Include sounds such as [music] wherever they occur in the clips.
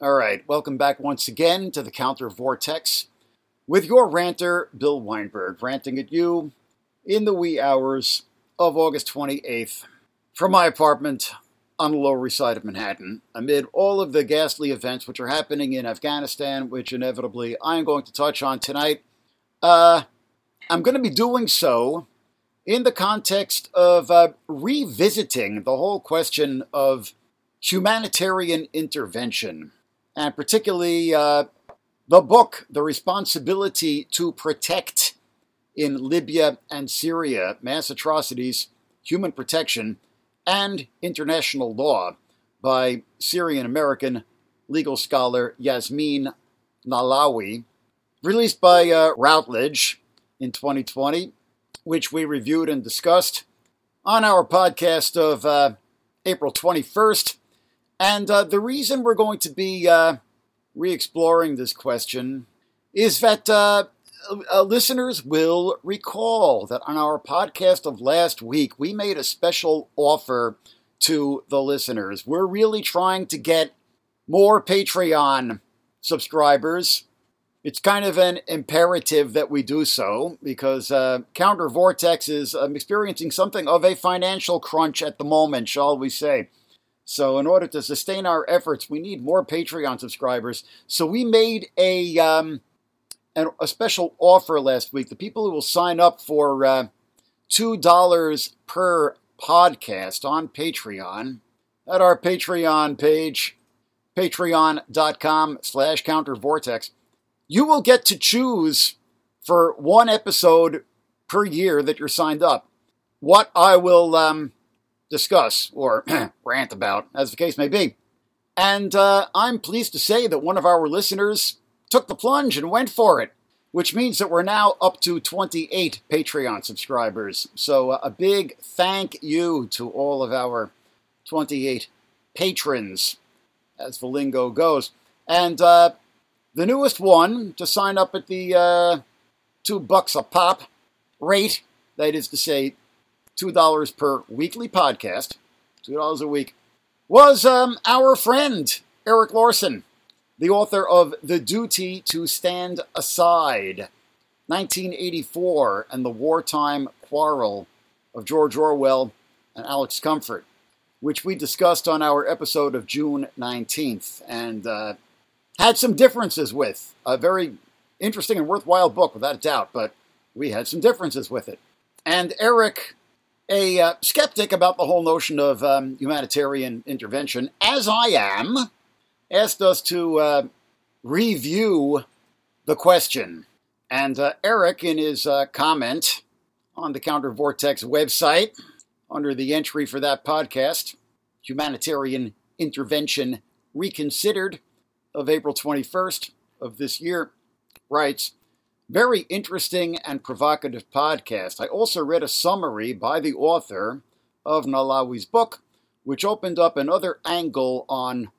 All right, welcome back once again to the Counter Vortex with your ranter, Bill Weinberg, ranting at you in the wee hours of August 28th from my apartment on the Lower East Side of Manhattan amid all of the ghastly events which are happening in Afghanistan, which inevitably I am going to touch on tonight. Uh, I'm going to be doing so in the context of uh, revisiting the whole question of humanitarian intervention and particularly uh, the book, The Responsibility to Protect in Libya and Syria Mass Atrocities, Human Protection, and International Law by Syrian American legal scholar Yasmin Nahlawi, released by uh, Routledge in 2020, which we reviewed and discussed on our podcast of uh, April 21st. And uh, the reason we're going to be uh, re exploring this question is that uh, uh, listeners will recall that on our podcast of last week, we made a special offer to the listeners. We're really trying to get more Patreon subscribers. It's kind of an imperative that we do so because uh, Counter Vortex is um, experiencing something of a financial crunch at the moment, shall we say. So, in order to sustain our efforts, we need more Patreon subscribers. So, we made a um, a special offer last week. The people who will sign up for uh, two dollars per podcast on Patreon at our Patreon page, patreon.com/slash countervortex, you will get to choose for one episode per year that you're signed up. What I will um, discuss or [clears throat] rant about, as the case may be. And uh, I'm pleased to say that one of our listeners took the plunge and went for it, which means that we're now up to 28 Patreon subscribers. So uh, a big thank you to all of our 28 patrons, as the lingo goes. And uh, the newest one to sign up at the uh, two bucks a pop rate, that is to say, $2 per weekly podcast, $2 a week, was um, our friend, Eric Laursen, the author of The Duty to Stand Aside, 1984, and The Wartime Quarrel of George Orwell and Alex Comfort, which we discussed on our episode of June 19th and uh, had some differences with. A very interesting and worthwhile book, without a doubt, but we had some differences with it. And Eric a uh, skeptic about the whole notion of um, humanitarian intervention, as I am, asked us to uh, review the question. And uh, Eric, in his uh, comment on the Counter Vortex website, under the entry for that podcast, Humanitarian Intervention Reconsidered, of April 21st of this year, writes very interesting and provocative podcast. I also read a summary by the author of Nahlawi's book, which opened up another angle on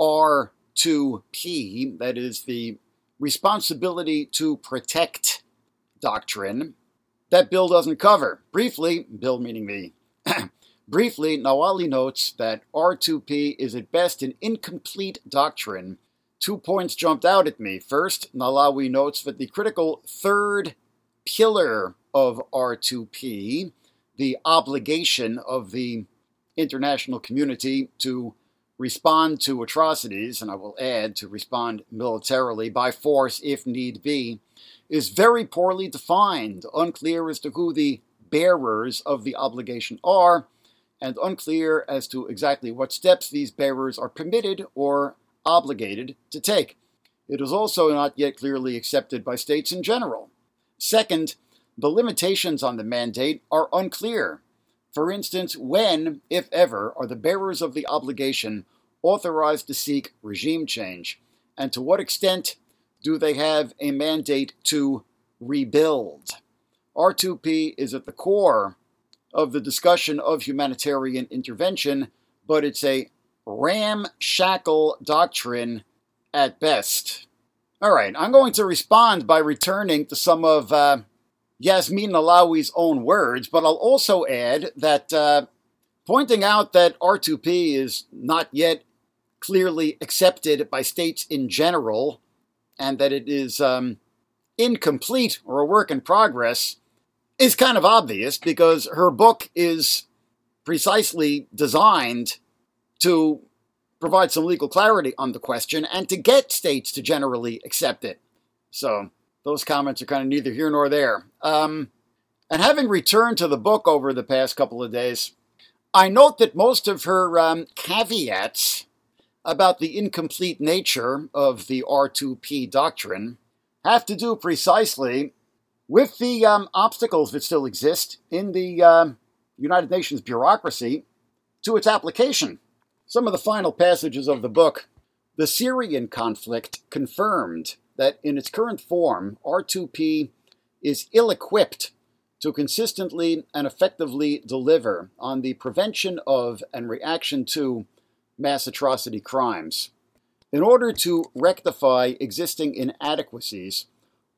R2P, that is, the responsibility to protect doctrine, that Bill doesn't cover. Briefly, Bill meaning me, [clears throat] briefly, Nahlawi notes that R2P is at best an incomplete doctrine Two points jumped out at me. First, Nahlawi notes that the critical third pillar of R2P, the obligation of the international community to respond to atrocities, and I will add to respond militarily by force if need be, is very poorly defined, unclear as to who the bearers of the obligation are, and unclear as to exactly what steps these bearers are permitted or obligated to take. It is also not yet clearly accepted by states in general. Second, the limitations on the mandate are unclear. For instance, when, if ever, are the bearers of the obligation authorized to seek regime change, and to what extent do they have a mandate to rebuild? R2P is at the core of the discussion of humanitarian intervention, but it's a ramshackle doctrine at best. All right, I'm going to respond by returning to some of uh, Yasmin Nahlawi's own words, but I'll also add that uh, pointing out that R2P is not yet clearly accepted by states in general, and that it is um, incomplete or a work in progress is kind of obvious because her book is precisely designed to provide some legal clarity on the question and to get states to generally accept it. So those comments are kind of neither here nor there. Um, and having returned to the book over the past couple of days, I note that most of her um, caveats about the incomplete nature of the R2P doctrine have to do precisely with the um, obstacles that still exist in the uh, United Nations bureaucracy to its application. Some of the final passages of the book. The Syrian conflict confirmed that in its current form, R2P is ill equipped to consistently and effectively deliver on the prevention of and reaction to mass atrocity crimes. In order to rectify existing inadequacies,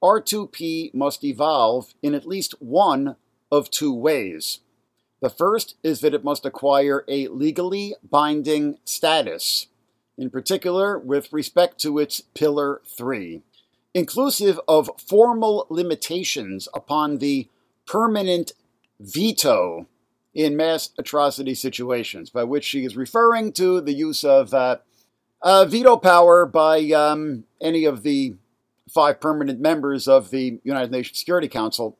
R2P must evolve in at least one of two ways. The first is that it must acquire a legally binding status, in particular with respect to its Pillar 3, inclusive of formal limitations upon the permanent veto in mass atrocity situations, by which she is referring to the use of uh, uh, veto power by um, any of the five permanent members of the United Nations Security Council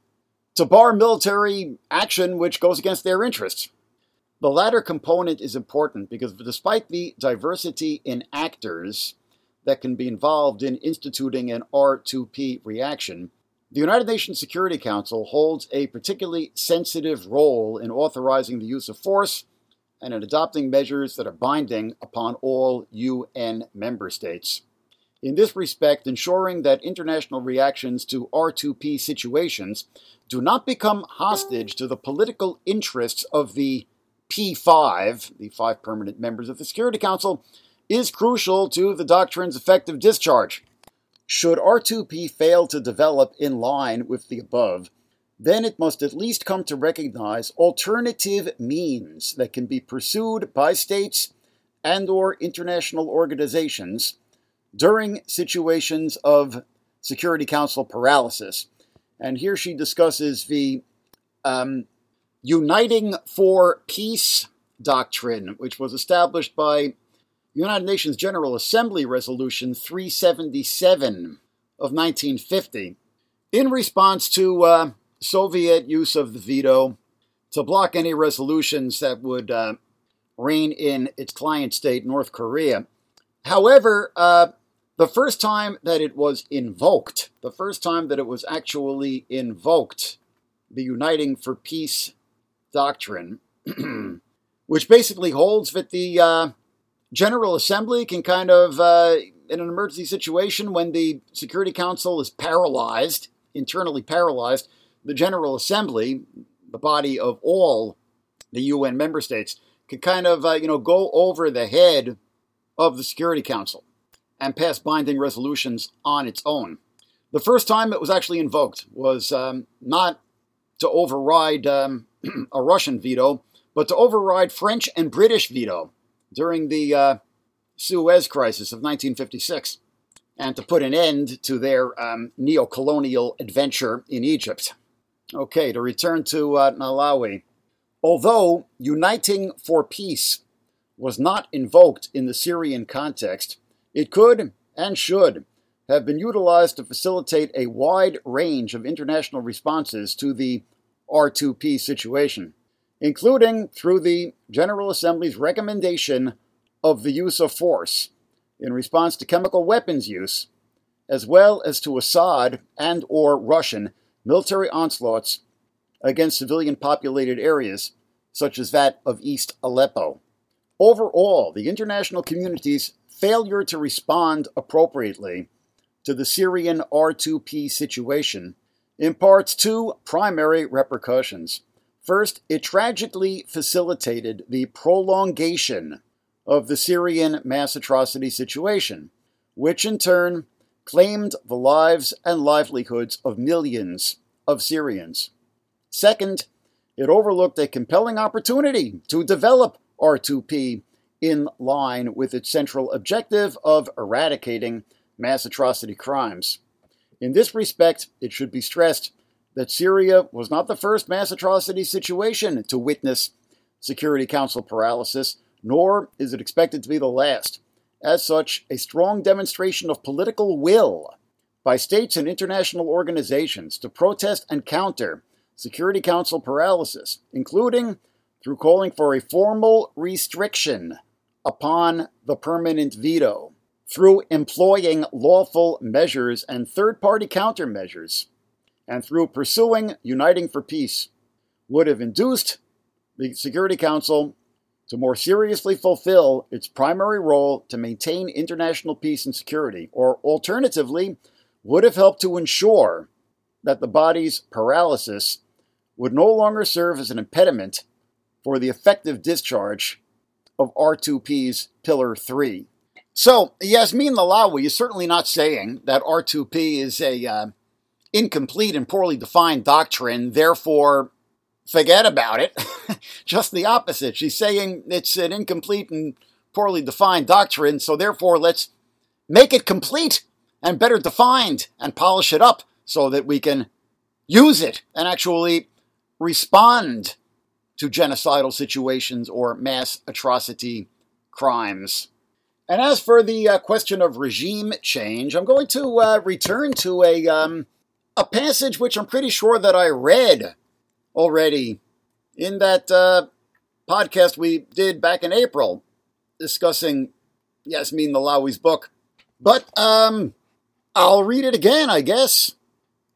to bar military action which goes against their interests. The latter component is important because despite the diversity in actors that can be involved in instituting an R2P reaction, the United Nations Security Council holds a particularly sensitive role in authorizing the use of force and in adopting measures that are binding upon all UN member states. In this respect, ensuring that international reactions to R2P situations do not become hostage to the political interests of the P5, the five permanent members of the Security Council, is crucial to the doctrine's effective discharge. Should R2P fail to develop in line with the above, then it must at least come to recognize alternative means that can be pursued by states and or international organizations during situations of Security Council paralysis. And here she discusses the um, Uniting for Peace doctrine, which was established by United Nations General Assembly Resolution 377 of 1950 in response to uh, Soviet use of the veto to block any resolutions that would uh, rein in its client state, North Korea. However, uh, the first time that it was invoked, the first time that it was actually invoked, the Uniting for Peace doctrine, [clears throat] which basically holds that the uh, General Assembly can kind of, uh, in an emergency situation when the Security Council is paralyzed, internally paralyzed, the General Assembly, the body of all the UN member states, can kind of, uh, you know, go over the head of the Security Council and pass binding resolutions on its own. The first time it was actually invoked was um, not to override um, [clears throat] a Russian veto, but to override French and British veto during the uh, Suez Crisis of 1956 and to put an end to their um, neo colonial adventure in Egypt. Okay, to return to uh, Nahlawi. Although uniting for peace was not invoked in the Syrian context, it could and should have been utilized to facilitate a wide range of international responses to the R2P situation including through the General Assembly's recommendation of the use of force in response to chemical weapons use, as well as to Assad and or Russian military onslaughts against civilian populated areas such as that of East Aleppo. Overall, the international community's failure to respond appropriately to the Syrian R2P situation imparts two primary repercussions. First, it tragically facilitated the prolongation of the Syrian mass atrocity situation, which in turn claimed the lives and livelihoods of millions of Syrians. Second, it overlooked a compelling opportunity to develop R2P in line with its central objective of eradicating mass atrocity crimes. In this respect, it should be stressed that Syria was not the first mass atrocity situation to witness Security Council paralysis, nor is it expected to be the last. As such, a strong demonstration of political will by states and international organizations to protest and counter Security Council paralysis, including through calling for a formal restriction upon the permanent veto, through employing lawful measures and third party countermeasures, and through pursuing Uniting for Peace, would have induced the Security Council to more seriously fulfill its primary role to maintain international peace and security, or alternatively, would have helped to ensure that the body's paralysis would no longer serve as an impediment for the effective discharge of R2P's Pillar 3. So, Yasmin Nahlawi is certainly not saying that R2P is a uh, incomplete and poorly defined doctrine, therefore forget about it. [laughs] Just the opposite. She's saying it's an incomplete and poorly defined doctrine, so therefore let's make it complete and better defined and polish it up so that we can use it and actually respond to genocidal situations or mass atrocity crimes. And as for the uh, question of regime change, I'm going to uh, return to a um, a passage which I'm pretty sure that I read already in that uh, podcast we did back in April discussing Yasmin Nahlawi's book. But um, I'll read it again, I guess.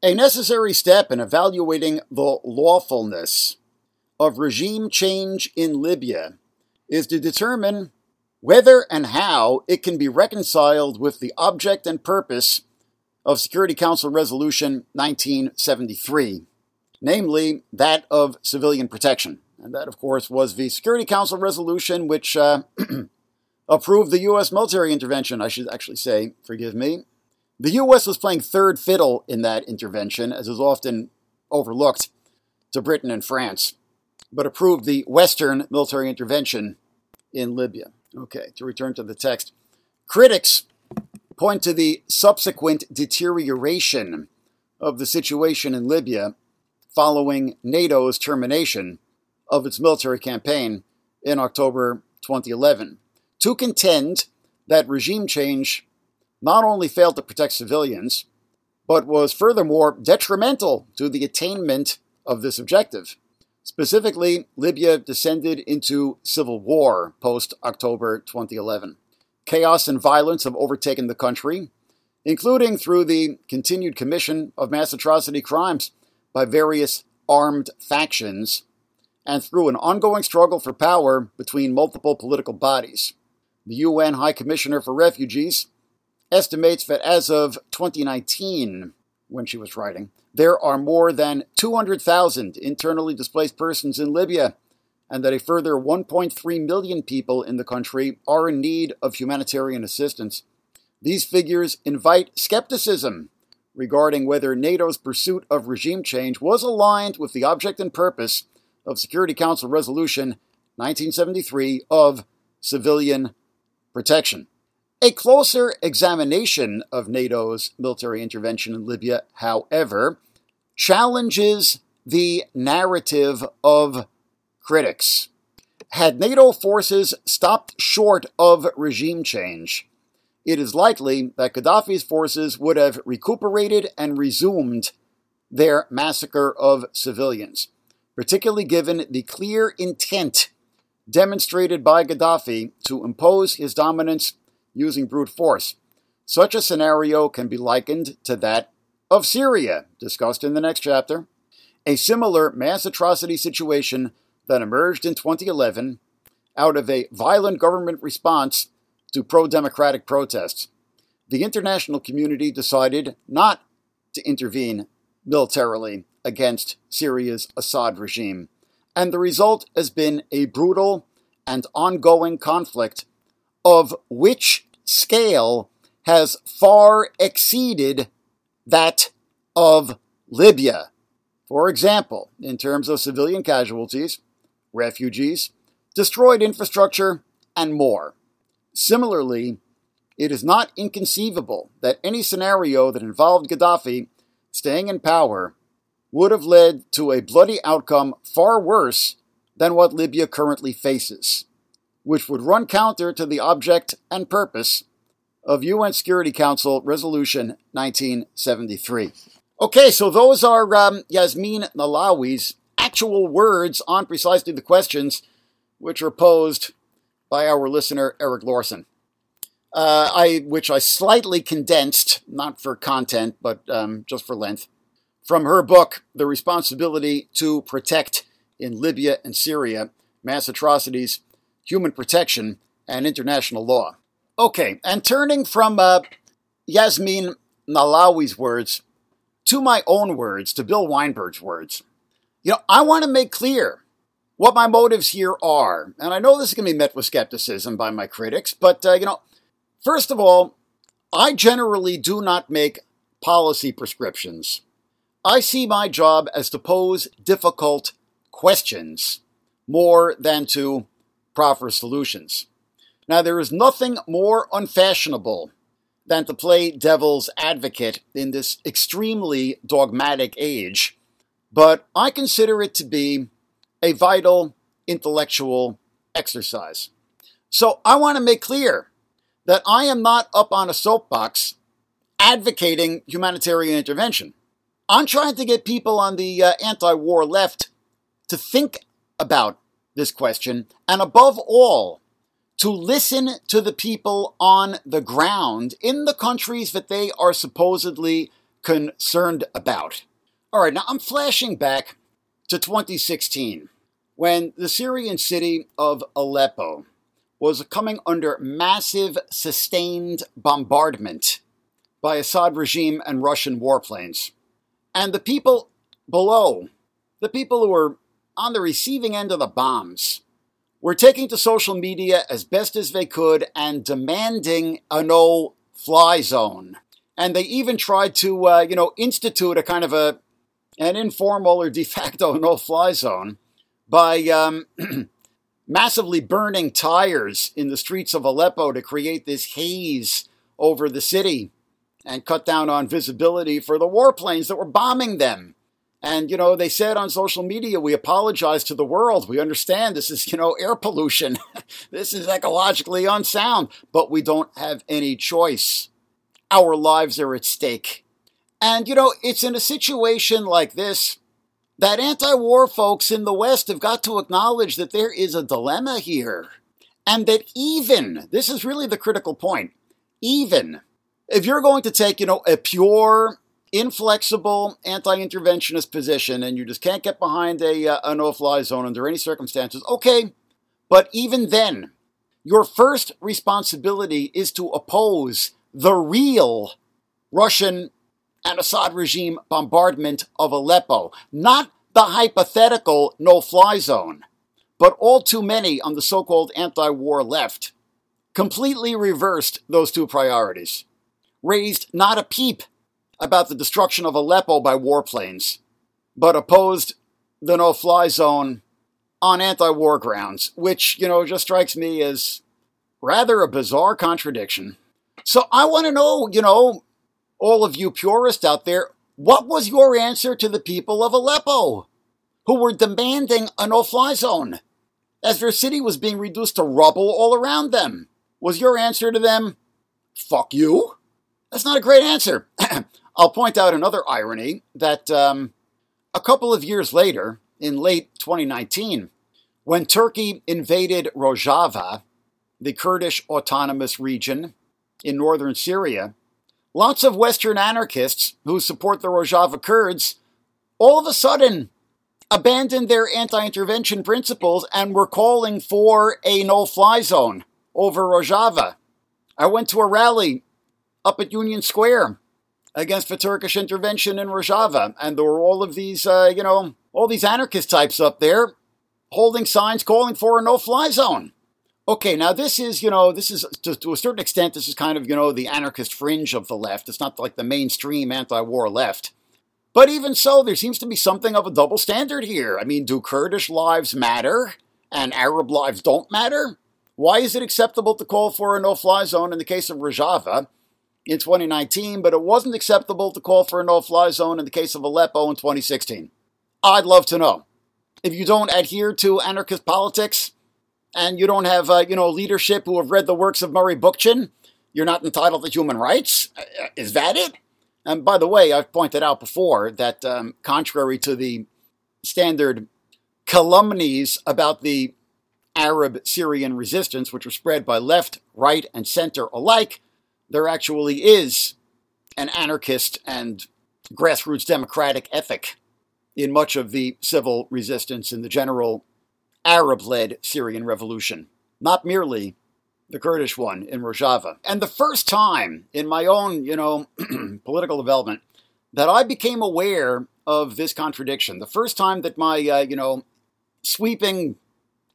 A necessary step in evaluating the lawfulness of regime change in Libya is to determine whether and how it can be reconciled with the object and purpose of Security Council Resolution 1973 namely that of civilian protection. And that, of course, was the Security Council resolution which uh, [clears throat] approved the U.S. military intervention, I should actually say, forgive me. The U.S. was playing third fiddle in that intervention, as is often overlooked, to Britain and France, but approved the Western military intervention in Libya. Okay, to return to the text. Critics point to the subsequent deterioration of the situation in Libya following NATO's termination of its military campaign in October 2011 to contend that regime change not only failed to protect civilians, but was furthermore detrimental to the attainment of this objective. Specifically, Libya descended into civil war post October 2011. Chaos and violence have overtaken the country, including through the continued commission of mass atrocity crimes by various armed factions and through an ongoing struggle for power between multiple political bodies. The UN High Commissioner for Refugees estimates that as of 2019, when she was writing, there are more than 200,000 internally displaced persons in Libya, and that a further 1.3 million people in the country are in need of humanitarian assistance. These figures invite skepticism regarding whether NATO's pursuit of regime change was aligned with the object and purpose of Security Council Resolution 1973 of civilian protection. A closer examination of NATO's military intervention in Libya, however, challenges the narrative of critics. Had NATO forces stopped short of regime change, it is likely that Gaddafi's forces would have recuperated and resumed their massacre of civilians, particularly given the clear intent demonstrated by Gaddafi to impose his dominance using brute force. Such a scenario can be likened to that of Syria, discussed in the next chapter. A similar mass atrocity situation that emerged in 2011 out of a violent government response to pro democratic protests. The international community decided not to intervene militarily against Syria's Assad regime, and the result has been a brutal and ongoing conflict of which scale has far exceeded that of Libya. For example, in terms of civilian casualties, refugees, destroyed infrastructure, and more. Similarly, it is not inconceivable that any scenario that involved Gaddafi staying in power would have led to a bloody outcome far worse than what Libya currently faces, which would run counter to the object and purpose of UN Security Council Resolution 1973. Okay, so those are um, Yasmin Nahlawi's actual words on precisely the questions which are posed by our listener Eric Laursen. Uh, I, which I slightly condensed, not for content, but um, just for length, from her book, The Responsibility to Protect in Libya and Syria Mass Atrocities, Human Protection, and International Law. Okay, and turning from uh, Yasmin Nahlawi's words to my own words, to Bill Weinberg's words, you know, I want to make clear what my motives here are. And I know this is going to be met with skepticism by my critics, but, uh, you know, first of all, I generally do not make policy prescriptions. I see my job as to pose difficult questions more than to proffer solutions. Now, there is nothing more unfashionable than to play devil's advocate in this extremely dogmatic age, but I consider it to be a vital intellectual exercise. So I want to make clear that I am not up on a soapbox advocating humanitarian intervention. I'm trying to get people on the uh, anti war left to think about this question, and above all, to listen to the people on the ground in the countries that they are supposedly concerned about. All right, now I'm flashing back to 2016 when the Syrian city of Aleppo was coming under massive sustained bombardment by Assad regime and Russian warplanes. And the people below, the people who were on the receiving end of the bombs, were taking to social media as best as they could and demanding a no fly zone. And they even tried to, uh, you know, institute a kind of a an informal or de facto [laughs] no fly zone by um, [clears throat] massively burning tires in the streets of Aleppo to create this haze over the city and cut down on visibility for the warplanes that were bombing them. And, you know, they said on social media, we apologize to the world. We understand this is, you know, air pollution. [laughs] this is ecologically unsound, but we don't have any choice. Our lives are at stake. And, you know, it's in a situation like this that anti war folks in the West have got to acknowledge that there is a dilemma here. And that even, this is really the critical point, even if you're going to take, you know, a pure inflexible anti-interventionist position and you just can't get behind a, uh, a no-fly zone under any circumstances, okay. But even then, your first responsibility is to oppose the real Russian and Assad regime bombardment of Aleppo, not the hypothetical no-fly zone. But all too many on the so-called anti-war left completely reversed those two priorities, raised not a peep about the destruction of Aleppo by warplanes, but opposed the no fly zone on anti war grounds, which, you know, just strikes me as rather a bizarre contradiction. So I want to know, you know, all of you purists out there, what was your answer to the people of Aleppo who were demanding a no fly zone as their city was being reduced to rubble all around them? Was your answer to them, fuck you? That's not a great answer. [clears throat] I'll point out another irony that um, a couple of years later, in late 2019, when Turkey invaded Rojava, the Kurdish autonomous region in northern Syria, lots of Western anarchists who support the Rojava Kurds all of a sudden abandoned their anti intervention principles and were calling for a no fly zone over Rojava. I went to a rally up at Union Square against the Turkish intervention in Rojava. And there were all of these, uh, you know, all these anarchist types up there holding signs calling for a no fly zone. Okay, now this is, you know, this is to, to, a certain extent, this is kind of, you know, the anarchist fringe of the left. It's not like the mainstream anti war left. But even so, there seems to be something of a double standard here. I mean, do Kurdish lives matter and Arab lives don't matter? Why is it acceptable to call for a no fly zone in the case of Rojava in 2019, but it wasn't acceptable to call for a no fly zone in the case of Aleppo in 2016? I'd love to know. If you don't adhere to anarchist politics and you don't have, uh, you know, leadership who have read the works of Murray Bookchin, you're not entitled to human rights? Is that it? And by the way, I've pointed out before that um, contrary to the standard calumnies about the Arab Syrian resistance, which were spread by left, right, and center alike, there actually is an anarchist and grassroots democratic ethic in much of the civil resistance in the general Arab led Syrian revolution, not merely the Kurdish one in Rojava. And the first time in my own, you know, [clears throat] political development that I became aware of this contradiction, the first time that my, uh, you know, sweeping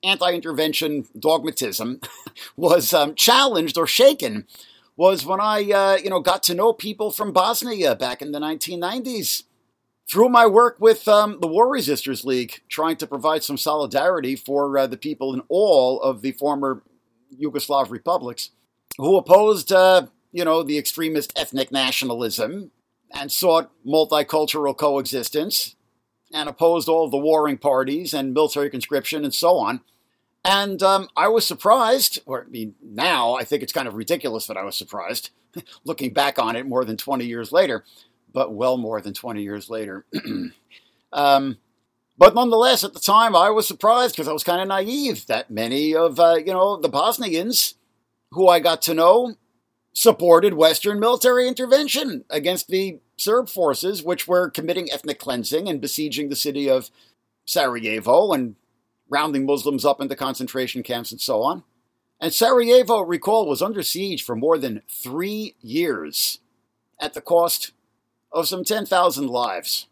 anti-intervention dogmatism [laughs] was um, challenged or shaken was when I, uh, you know, got to know people from Bosnia back in the 1990s through my work with um, the War Resisters League, trying to provide some solidarity for uh, the people in all of the former Yugoslav republics who opposed, uh, you know, the extremist ethnic nationalism and sought multicultural coexistence and opposed all the warring parties and military conscription and so on. And um, I was surprised, or I mean, now I think it's kind of ridiculous that I was surprised, [laughs] looking back on it more than 20 years later, but well more than 20 years later. [clears throat] um, but nonetheless, at the time, I was surprised because I was kind of naive that many of, uh, you know, the Bosnians who I got to know supported Western military intervention against the Serb forces, which were committing ethnic cleansing and besieging the city of Sarajevo and rounding Muslims up into concentration camps and so on. And Sarajevo, recall, was under siege for more than three years at the cost of some 10,000 lives.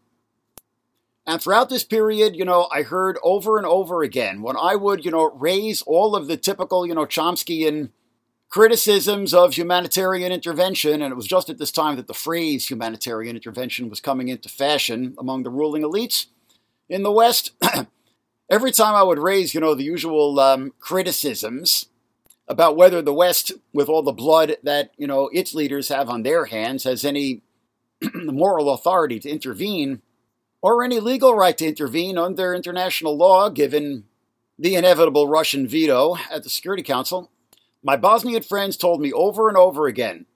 And throughout this period, you know, I heard over and over again when I would, you know, raise all of the typical, you know, Chomskyan criticisms of humanitarian intervention, and it was just at this time that the phrase humanitarian intervention was coming into fashion among the ruling elites in the West. [clears throat] Every time I would raise, you know, the usual um, criticisms about whether the West, with all the blood that, you know, its leaders have on their hands, has any [clears throat] moral authority to intervene or any legal right to intervene under international law given the inevitable Russian veto at the Security Council, my Bosnian friends told me over and over again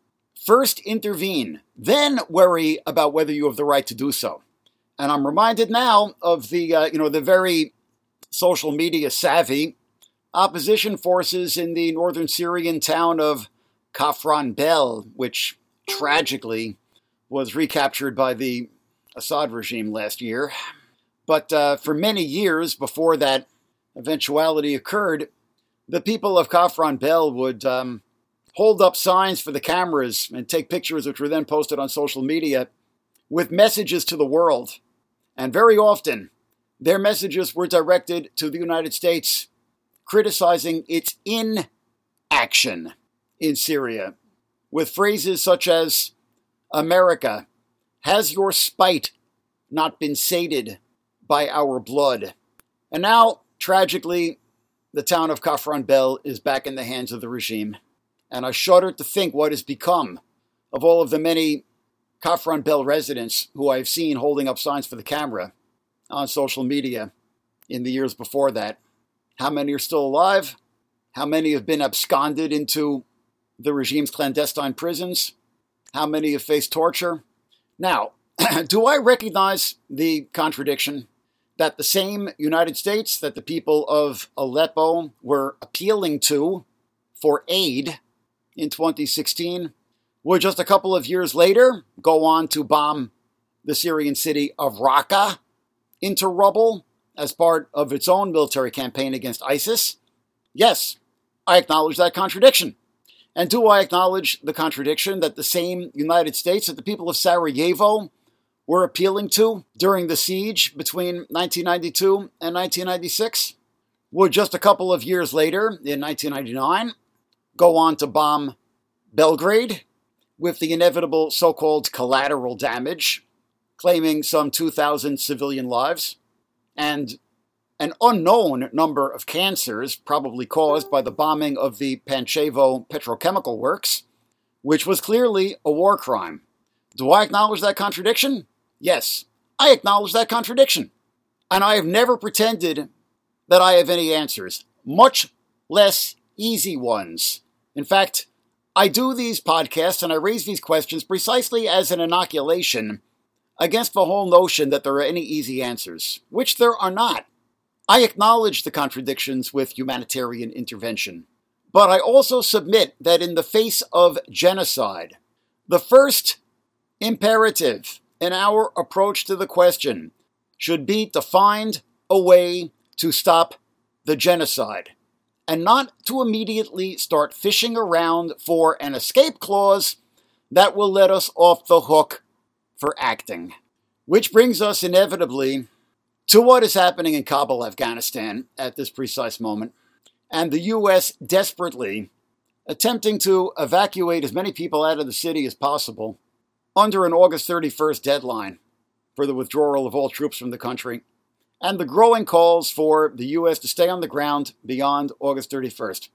first intervene, then worry about whether you have the right to do so. And I'm reminded now of the, uh, you know, the very social media savvy opposition forces in the northern Syrian town of Kafranbel, which tragically was recaptured by the Assad regime last year. But uh, for many years before that eventuality occurred, the people of Kafranbel would um, hold up signs for the cameras and take pictures, which were then posted on social media, with messages to the world. And very often, their messages were directed to the United States, criticizing its inaction in Syria, with phrases such as America, has your spite not been sated by our blood? And now, tragically, the town of Kafranbel is back in the hands of the regime. And I shudder to think what has become of all of the many Kafranbel residents who I've seen holding up signs for the camera on social media in the years before that. How many are still alive? How many have been absconded into the regime's clandestine prisons? How many have faced torture? Now, [clears throat] do I recognize the contradiction that the same United States that the people of Aleppo were appealing to for aid in 2016 would just a couple of years later go on to bomb the Syrian city of Raqqa into rubble as part of its own military campaign against ISIS? Yes, I acknowledge that contradiction. And do I acknowledge the contradiction that the same United States that the people of Sarajevo were appealing to during the siege between 1992 and 1996 would just a couple of years later, in 1999, go on to bomb Belgrade with the inevitable so called collateral damage, claiming some 2,000 civilian lives, and an unknown number of cancers, probably caused by the bombing of the Panchevo petrochemical works, which was clearly a war crime. Do I acknowledge that contradiction? Yes, I acknowledge that contradiction. And I have never pretended that I have any answers, much less easy ones. In fact, I do these podcasts and I raise these questions precisely as an inoculation against the whole notion that there are any easy answers, which there are not. I acknowledge the contradictions with humanitarian intervention, but I also submit that in the face of genocide, the first imperative in our approach to the question should be to find a way to stop the genocide and not to immediately start fishing around for an escape clause that will let us off the hook for acting. Which brings us inevitably to what is happening in Kabul, Afghanistan at this precise moment, and the U.S. desperately attempting to evacuate as many people out of the city as possible under an August 31st deadline for the withdrawal of all troops from the country, and the growing calls for the U.S. to stay on the ground beyond August 31st.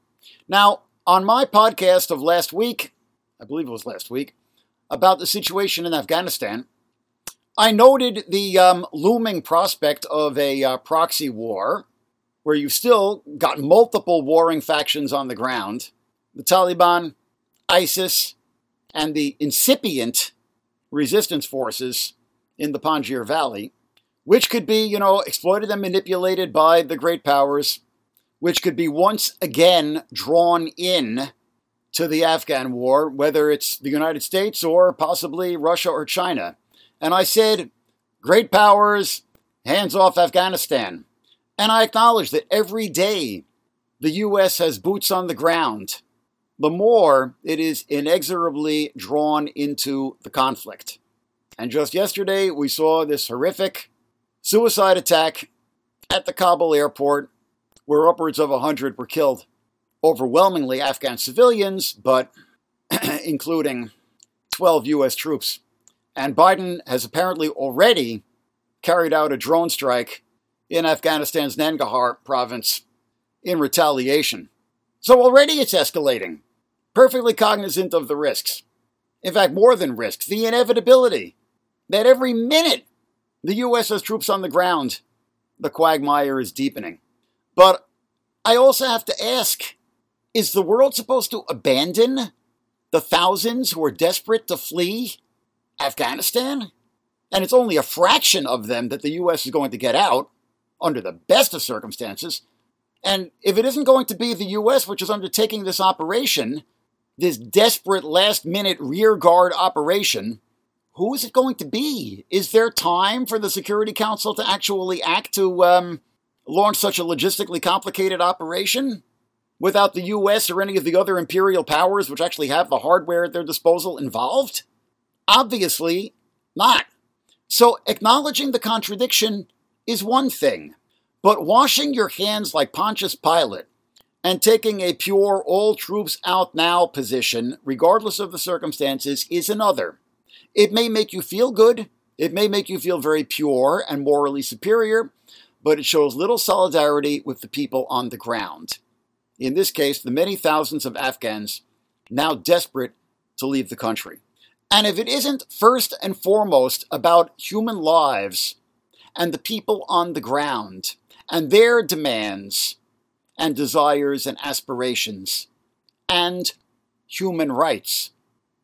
Now, on my podcast of last week, I believe it was last week, about the situation in Afghanistan, I noted the um, looming prospect of a uh, proxy war where you've still got multiple warring factions on the ground. The Taliban, ISIS, and the incipient resistance forces in the Panjshir Valley, which could be, you know, exploited and manipulated by the great powers, which could be once again drawn in to the Afghan war, whether it's the United States or possibly Russia or China. And I said, Great powers, hands off Afghanistan. And I acknowledge that every day the U.S. has boots on the ground, the more it is inexorably drawn into the conflict. And just yesterday, we saw this horrific suicide attack at the Kabul airport where upwards of 100 were killed. Overwhelmingly Afghan civilians, but [clears throat] including 12 U.S. troops. And Biden has apparently already carried out a drone strike in Afghanistan's Nangarhar province in retaliation. So already it's escalating, perfectly cognizant of the risks. In fact, more than risks, the inevitability that every minute the U.S. has troops on the ground, the quagmire is deepening. But I also have to ask is the world supposed to abandon the thousands who are desperate to flee Afghanistan, and it's only a fraction of them that the U.S. is going to get out under the best of circumstances. And if it isn't going to be the U.S. which is undertaking this operation, this desperate last minute rear guard operation, who is it going to be? Is there time for the Security Council to actually act to um, launch such a logistically complicated operation without the U.S. or any of the other imperial powers which actually have the hardware at their disposal involved? Obviously not. So acknowledging the contradiction is one thing, but washing your hands like Pontius Pilate and taking a pure all troops out now position, regardless of the circumstances, is another. It may make you feel good, it may make you feel very pure and morally superior, but it shows little solidarity with the people on the ground. In this case, the many thousands of Afghans now desperate to leave the country. And if it isn't first and foremost about human lives and the people on the ground and their demands and desires and aspirations and human rights,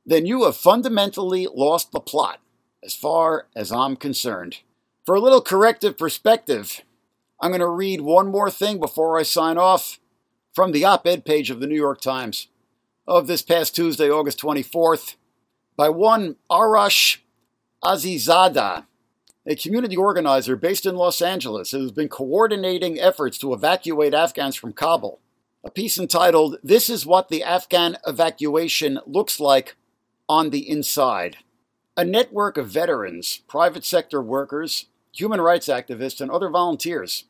then you have fundamentally lost the plot, as far as I'm concerned. For a little corrective perspective, I'm going to read one more thing before I sign off from the op ed page of the New York Times of this past Tuesday, August 24th by one Arash Azizzada, a community organizer based in Los Angeles who has been coordinating efforts to evacuate Afghans from Kabul. A piece entitled, This is What the Afghan Evacuation Looks Like on the Inside. A network of veterans, private sector workers, human rights activists, and other volunteers.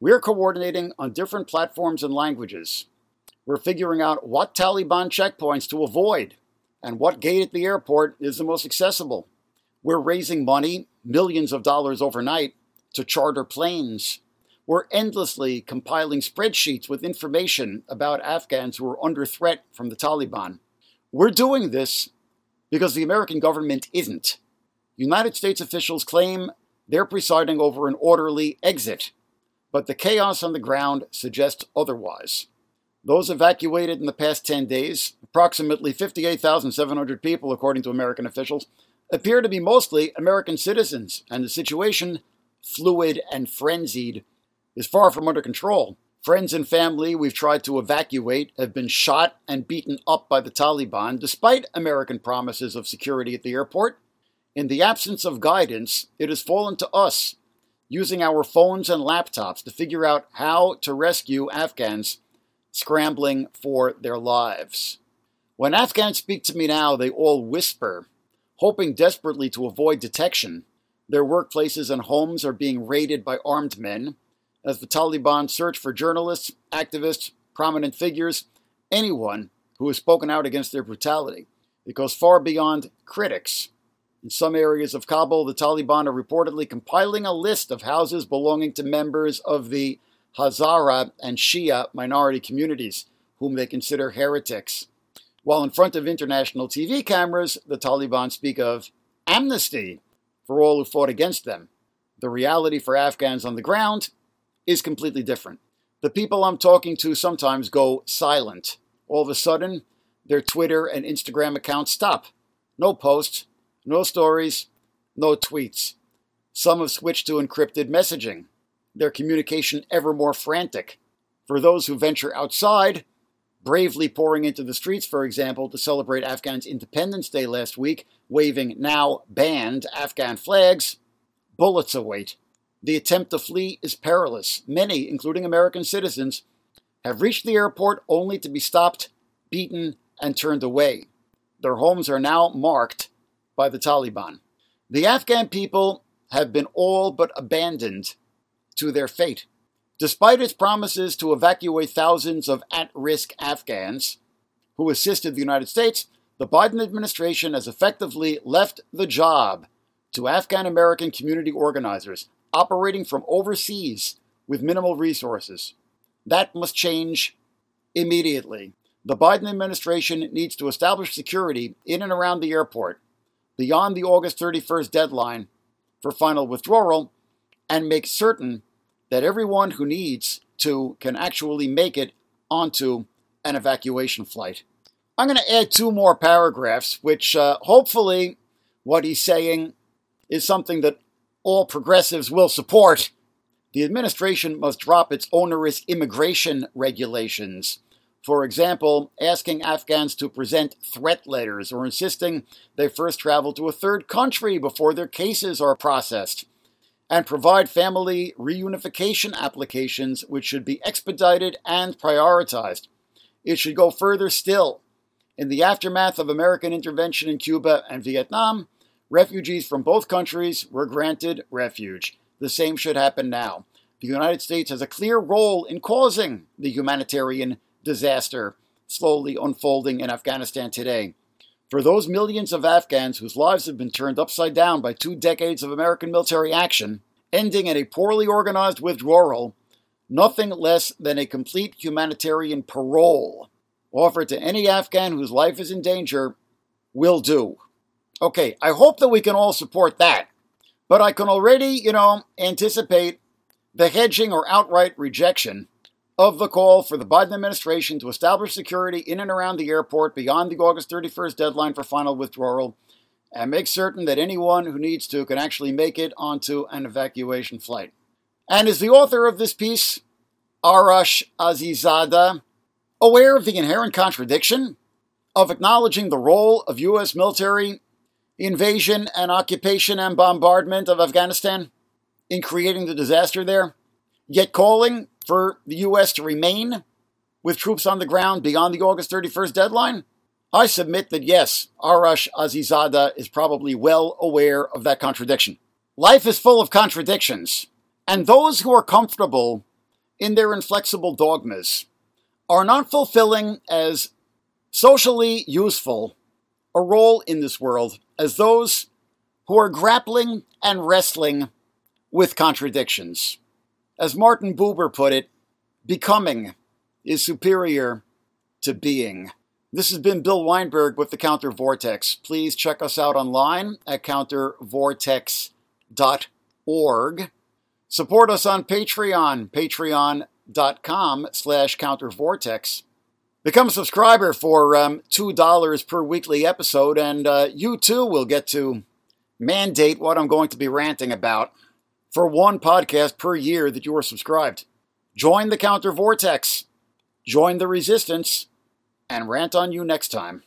We're coordinating on different platforms and languages. We're figuring out what Taliban checkpoints to avoid and what gate at the airport is the most accessible. We're raising money, millions of dollars overnight, to charter planes. We're endlessly compiling spreadsheets with information about Afghans who are under threat from the Taliban. We're doing this because the American government isn't. United States officials claim they're presiding over an orderly exit, but the chaos on the ground suggests otherwise. Those evacuated in the past 10 days, approximately 58,700 people according to American officials, appear to be mostly American citizens, and the situation, fluid and frenzied, is far from under control. Friends and family we've tried to evacuate have been shot and beaten up by the Taliban, despite American promises of security at the airport. In the absence of guidance, it has fallen to us, using our phones and laptops, to figure out how to rescue Afghans scrambling for their lives. When Afghans speak to me now, they all whisper, hoping desperately to avoid detection. Their workplaces and homes are being raided by armed men as the Taliban search for journalists, activists, prominent figures, anyone who has spoken out against their brutality. It goes far beyond critics. In some areas of Kabul, the Taliban are reportedly compiling a list of houses belonging to members of the Hazara and Shia minority communities, whom they consider heretics. While in front of international TV cameras, the Taliban speak of amnesty for all who fought against them. The reality for Afghans on the ground is completely different. The people I'm talking to sometimes go silent. All of a sudden, their Twitter and Instagram accounts stop. No posts, no stories, no tweets. Some have switched to encrypted messaging, their communication ever more frantic. For those who venture outside, bravely pouring into the streets, for example, to celebrate Afghan's Independence Day last week, waving now banned Afghan flags, bullets await. The attempt to flee is perilous. Many, including American citizens, have reached the airport only to be stopped, beaten, and turned away. Their homes are now marked by the Taliban. The Afghan people have been all but abandoned to their fate. Despite its promises to evacuate thousands of at risk Afghans who assisted the United States, the Biden administration has effectively left the job to Afghan American community organizers operating from overseas with minimal resources. That must change immediately. The Biden administration needs to establish security in and around the airport beyond the August 31st deadline for final withdrawal and make certain that everyone who needs to can actually make it onto an evacuation flight. I'm going to add two more paragraphs, which uh, hopefully what he's saying is something that all progressives will support. The administration must drop its onerous immigration regulations. For example, asking Afghans to present threat letters or insisting they first travel to a third country before their cases are processed, and provide family reunification applications which should be expedited and prioritized. It should go further still. In the aftermath of American intervention in Cuba and Vietnam, Refugees from both countries were granted refuge. The same should happen now. The United States has a clear role in causing the humanitarian disaster slowly unfolding in Afghanistan today. For those millions of Afghans whose lives have been turned upside down by two decades of American military action, ending in a poorly organized withdrawal, nothing less than a complete humanitarian parole offered to any Afghan whose life is in danger will do. Okay, I hope that we can all support that. But I can already, you know, anticipate the hedging or outright rejection of the call for the Biden administration to establish security in and around the airport beyond the August 31st deadline for final withdrawal and make certain that anyone who needs to can actually make it onto an evacuation flight. And is the author of this piece, Arash Azizzada, aware of the inherent contradiction of acknowledging the role of U.S. military invasion and occupation and bombardment of Afghanistan in creating the disaster there, yet calling for the U.S. to remain with troops on the ground beyond the August 31st deadline? I submit that yes, Arash Azizzada is probably well aware of that contradiction. Life is full of contradictions, and those who are comfortable in their inflexible dogmas are not fulfilling as socially useful a role in this world as those who are grappling and wrestling with contradictions. As Martin Buber put it, becoming is superior to being. This has been Bill Weinberg with the Counter Vortex. Please check us out online at countervortex.org. Support us on Patreon, patreon.com slash countervortex. Become a subscriber for um, $2 per weekly episode, and uh, you too will get to mandate what I'm going to be ranting about for one podcast per year that you are subscribed. Join the Counter Vortex, join the resistance, and rant on you next time.